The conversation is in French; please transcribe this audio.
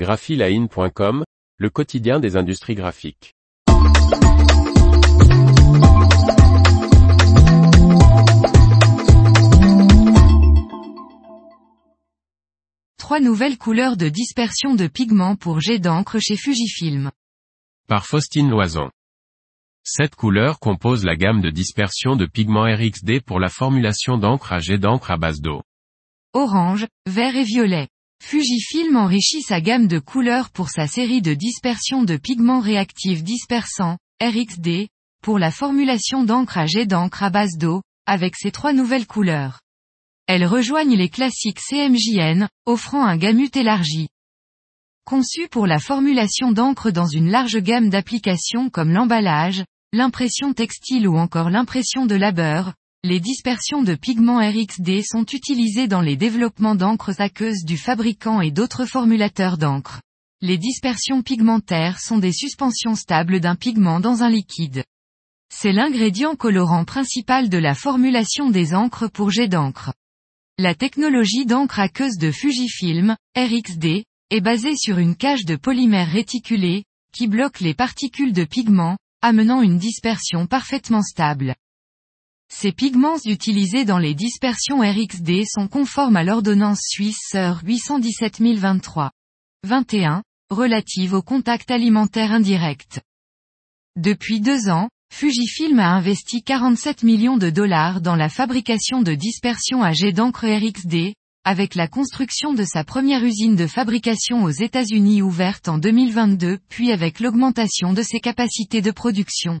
graphiline.com, le quotidien des industries graphiques. Trois nouvelles couleurs de dispersion de pigments pour jet d'encre chez Fujifilm. Par Faustine Loison. Cette couleur compose la gamme de dispersion de pigments RXD pour la formulation d'encre à jet d'encre à base d'eau. Orange, vert et violet. Fujifilm enrichit sa gamme de couleurs pour sa série de dispersion de pigments réactifs dispersants, RXD, pour la formulation d'encre à jet d'encre à base d'eau, avec ces trois nouvelles couleurs. Elles rejoignent les classiques CMJN, offrant un gamut élargi. Conçues pour la formulation d'encre dans une large gamme d'applications comme l'emballage, l'impression textile ou encore l'impression de labeur, les dispersions de pigments RXD sont utilisées dans les développements d'encre aqueuse du fabricant et d'autres formulateurs d'encre. Les dispersions pigmentaires sont des suspensions stables d'un pigment dans un liquide. C'est l'ingrédient colorant principal de la formulation des encres pour jet d'encre. La technologie d'encre aqueuse de Fujifilm, RXD, est basée sur une cage de polymère réticulé, qui bloque les particules de pigment, amenant une dispersion parfaitement stable. Ces pigments utilisés dans les dispersions RXD sont conformes à l'ordonnance suisse SEUR 817023. 21, relative au contact alimentaire indirect. Depuis deux ans, Fujifilm a investi 47 millions de dollars dans la fabrication de dispersions à jet d'encre RXD, avec la construction de sa première usine de fabrication aux États-Unis ouverte en 2022 puis avec l'augmentation de ses capacités de production.